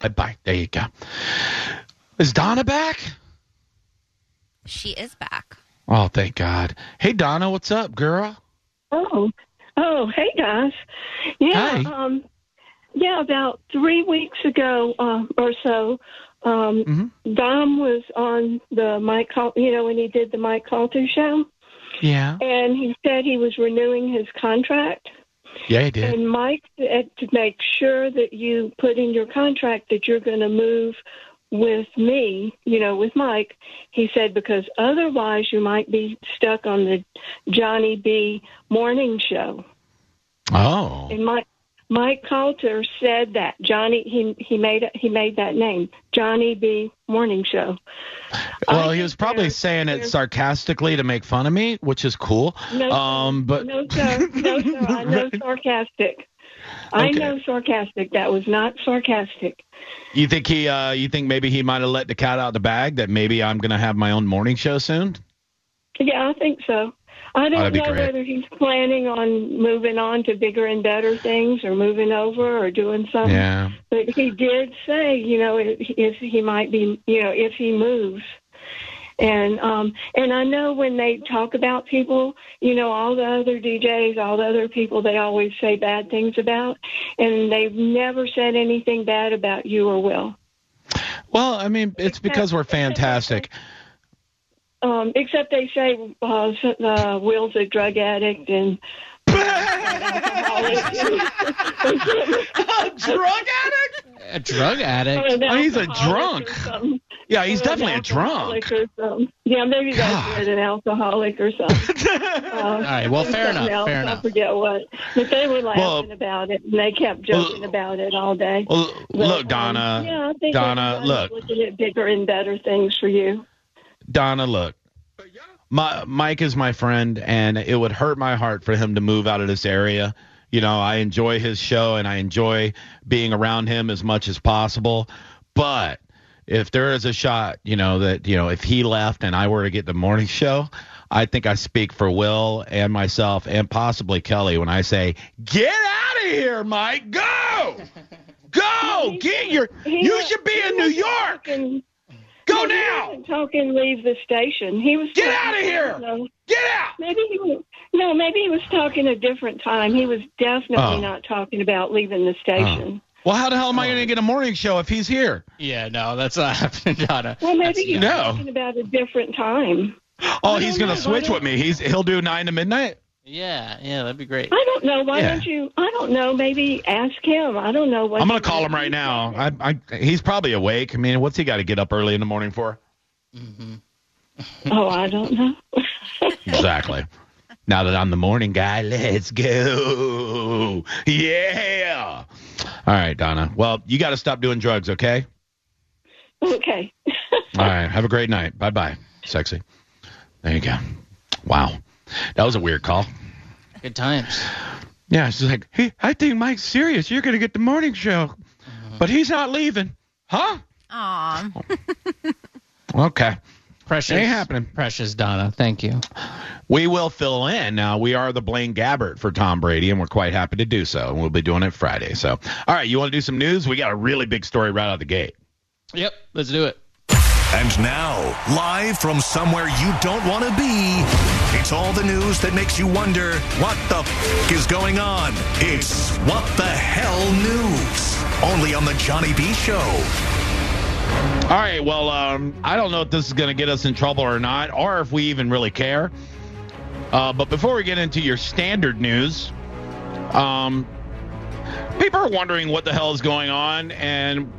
Bye. Bye. There you go. Is Donna back? She is back. Oh, thank God. Hey, Donna, what's up, girl? Oh, oh, hey guys. Yeah, Hey. um, yeah. About three weeks ago uh, or so, um, Mm-hmm. Dom was on the Mike, Col- you know, when he did the Mike Calta show, Yeah. and he said he was renewing his contract. Yeah, he did. And Mike said eh, to make sure that you put in your contract that you're going to move with me, you know, with Mike. He said because otherwise you might be stuck on the Johnny B morning show. Oh. And Mike Mike Calta said that Johnny he he made he made that name Johnny B Morning Show. Well, I he was probably saying it sarcastically to make fun of me, which is cool. No. Um, but no sir, no sir, I know sarcastic. I know sarcastic. That was not sarcastic. you think he, uh, you think maybe he might have let the cat out of the bag that maybe I'm gonna have my own morning show soon? Yeah, I think so. I don't know great. whether he's planning on moving on to bigger and better things or moving over or doing something. Yeah. But he did say, you know, if, if he might be, you know, if he moves. And um and I know when they talk about people, you know, all the other DJs, all the other people they always say bad things about and they've never said anything bad about you or Will. Well, I mean, it's because we're fantastic. Um except they say uh, s- uh Will's a drug addict and a drug addict? A drug addict? An Oh, he's a drunk. Yeah, he's Or definitely a drunk. alcoholic or something. Yeah, maybe God. that's it, an alcoholic or something. Uh, All right. Well, fair enough. else, Fair I enough. forget what. But they were laughing Well- about it, and they kept joking Well- about it all day. Well, But, look, um, Donna. yeah, I think Donna, look. looking at bigger and better things for you. Donna, look. My, Mike is my friend, and it would hurt my heart for him to move out of this area. You know, I enjoy his show and I enjoy being around him as much as possible. But if there is a shot, you know, that, you know, if he left and I were to get the morning show, I think I speak for Will and myself and possibly Kelly when I say, get out of here, Mike. Go. Go. Get your. You should be in New York. Talking- Go he now. wasn't Talking, leave the station. He was Get out of here. No, Get out. maybe he was. No, maybe he was talking a different time. He was definitely Oh. not talking about leaving the station. Oh. Well, how the hell am I going to oh. get a morning show if he's here? Yeah, no, that's not happening, Donna. Well, maybe That's- he was No. talking about a different time. Oh, he's going to switch with me. He's he'll do nine to midnight. Yeah, yeah, that'd be great. I don't know. Why Yeah. don't you? I don't know. Maybe ask him. I don't know what. I'm gonna call him right now. I, I he's probably awake. I mean, what's he got to get up early in the morning for? Mm-hmm. Oh, I don't know. Exactly. now that I'm the morning guy, let's go. Yeah. All right, Donna. Well, you got to stop doing drugs, okay? okay. All right. Have a great night. Bye bye. Sexy. There you go. Wow. That was a weird call. Good times. Yeah, she's like, hey, I think Mike's serious. You're going to get the morning show, uh-huh. but he's not leaving. Huh? Aw. Oh. Okay. Precious. Ain't happening. Precious Donna. Thank you. We will fill in. Now, we are the Blaine Gabbert for Tom Brady, and we're quite happy to do so. And we'll be doing it Friday. So, all right, you want to do some news? We got a really big story right out of the gate. Yep, let's do it. And now, live from somewhere you don't want to be, it's all the news that makes you wonder what the f- is going on. It's What the Hell News, only on The Johnny B Show. All right, well, um, I don't know if this is going to get us in trouble or not, or if we even really care. Uh, but before we get into your standard news, um, people are wondering what the hell is going on, and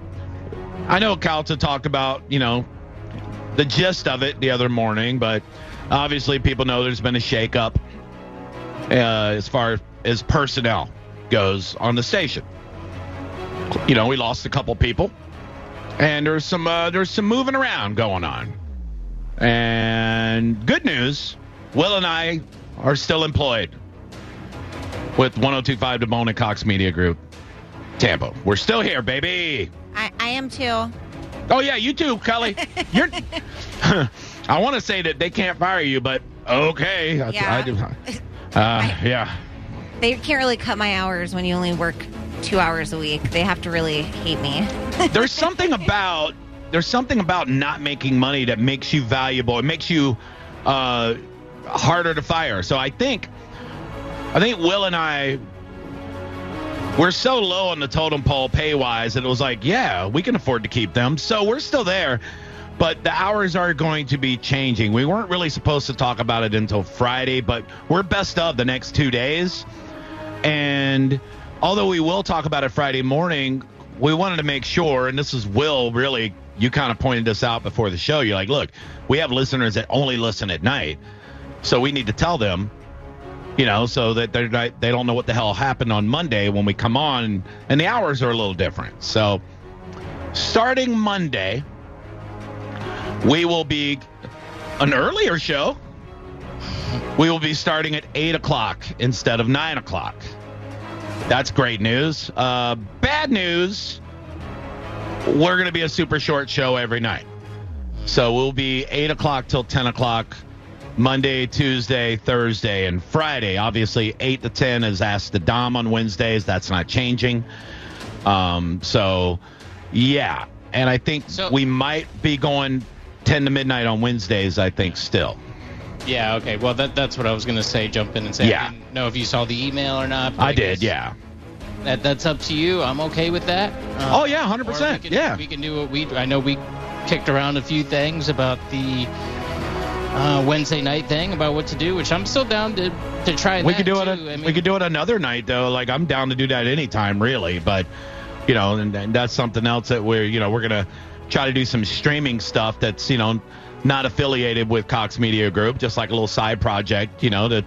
I know Calta talked about, you know, the gist of it the other morning, but obviously people know there's been a shakeup uh, as far as personnel goes on the station. you know, we lost a couple people, and there's some uh, there's some moving around going on. And good news, Will and I are still employed with 1025 The Bone and Cox Media Group, Tampa. We're still here, baby. I, I am too. Oh yeah, you too, Kelly. You're. I want to say that they can't fire you, but okay. I- Yeah. I do. Uh, yeah. They can't really cut my hours when you only work two hours a week. They have to really hate me. There's something about there's something about not making money that makes you valuable. It makes you uh, harder to fire. So I think I think Will and I we're so low on the totem pole pay wise that it was like, yeah, we can afford to keep them. So we're still there. But the hours are going to be changing. We weren't really supposed to talk about it until Friday, but we're best of the next two days. And although we will talk about it Friday morning, we wanted to make sure, and this is Will really, you kind of pointed this out before the show. You're like, look, we have listeners that only listen at night. So we need to tell them, you know, so that they're not, they don't know what the hell happened on Monday when we come on, and the hours are a little different. So starting Monday, we will be an earlier show. We will be starting at 8 o'clock instead of 9 o'clock. That's great news. Uh, bad news we're going to be a super short show every night. So we'll be 8 o'clock till 10 o'clock Monday, Tuesday, Thursday, and Friday. Obviously, 8 to 10 is Ask the Dom on Wednesdays. That's not changing. Um, so, yeah. And I think So- we might be going 10 to midnight on Wednesdays, I think, still. Yeah, okay. Well, that, that's what I was going to say. Jump in and say, Yeah. I didn't know if you saw the email or not. but I did, yeah. That, that's up to you. I'm okay with that. Um, Oh, yeah, 100%, we can- yeah. We can do what we. I know we kicked around a few things about the uh, Wednesday night thing about what to do, which I'm still down to to try. we could do it. A, I mean, we could do it another night though. Like I'm down to do that anytime, really. But you know, and, and that's something else that we're you know we're gonna try to do some streaming stuff that's you know not affiliated with Cox Media Group, just like a little side project. You know to.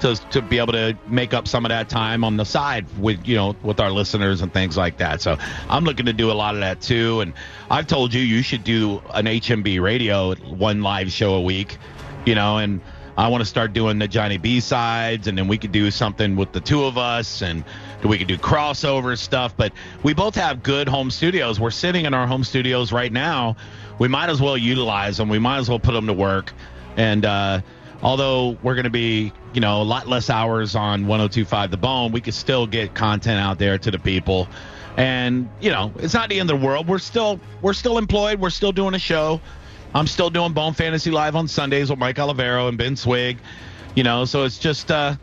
To, to be able to make up some of that time on the side with you know with our listeners and things like that so i'm looking to do a lot of that too and i've told you you should do an hmb radio one live show a week you know, and I want to start doing the Johnny B sides, and then we could do something with the two of us, and we could do crossover stuff. But we both have good home studios. We're sitting in our home studios right now. We might as well utilize them. We might as well put them to work. And uh, although we're going to be, you know, a lot less hours on 102.5 The Bone, we could still get content out there to the people. And you know, it's not the end of the world. We're still we're still employed. We're still doing a show. I'm still doing Bone Fantasy Live on Sundays with Mike Olivero and Ben Swig. You know, so it's just uh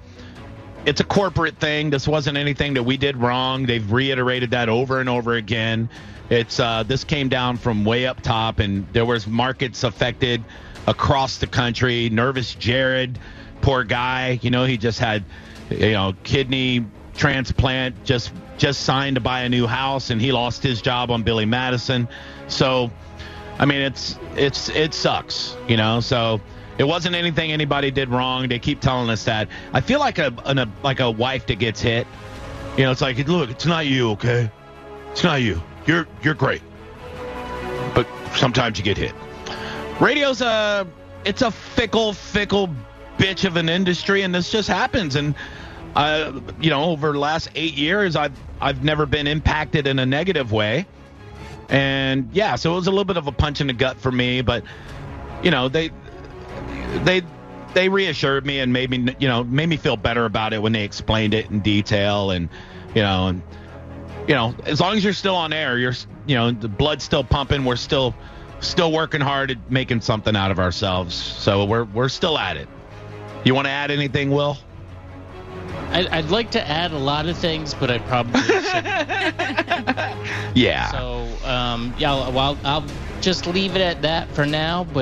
it's a corporate thing. This wasn't anything that we did wrong. They've reiterated that over and over again. It's uh this came down from way up top and there was markets affected across the country. Nervous Jared, poor guy, you know, he just had you know, kidney transplant just just signed to buy a new house and he lost his job on Billy Madison. So I mean, it's it's it sucks, you know. So it wasn't anything anybody did wrong. They keep telling us that. I feel like a, an, a like a wife that gets hit. You know, it's like, look, it's not you, okay? It's not you. You're you're great, but sometimes you get hit. Radio's a it's a fickle, fickle bitch of an industry, and this just happens. And uh, you know, over the last eight years, I've I've never been impacted in a negative way. And yeah, so it was a little bit of a punch in the gut for me, but you know, they they they reassured me and made me you know made me feel better about it when they explained it in detail and you know and you know as long as you're still on air, you're you know the blood's still pumping, we're still still working hard at making something out of ourselves. So we're we're still at it. You want to add anything, Will? I'd, I'd like to add a lot of things, but I probably shouldn't. Yeah. So, um, yeah, I'll, well, I'll just leave it at that for now. But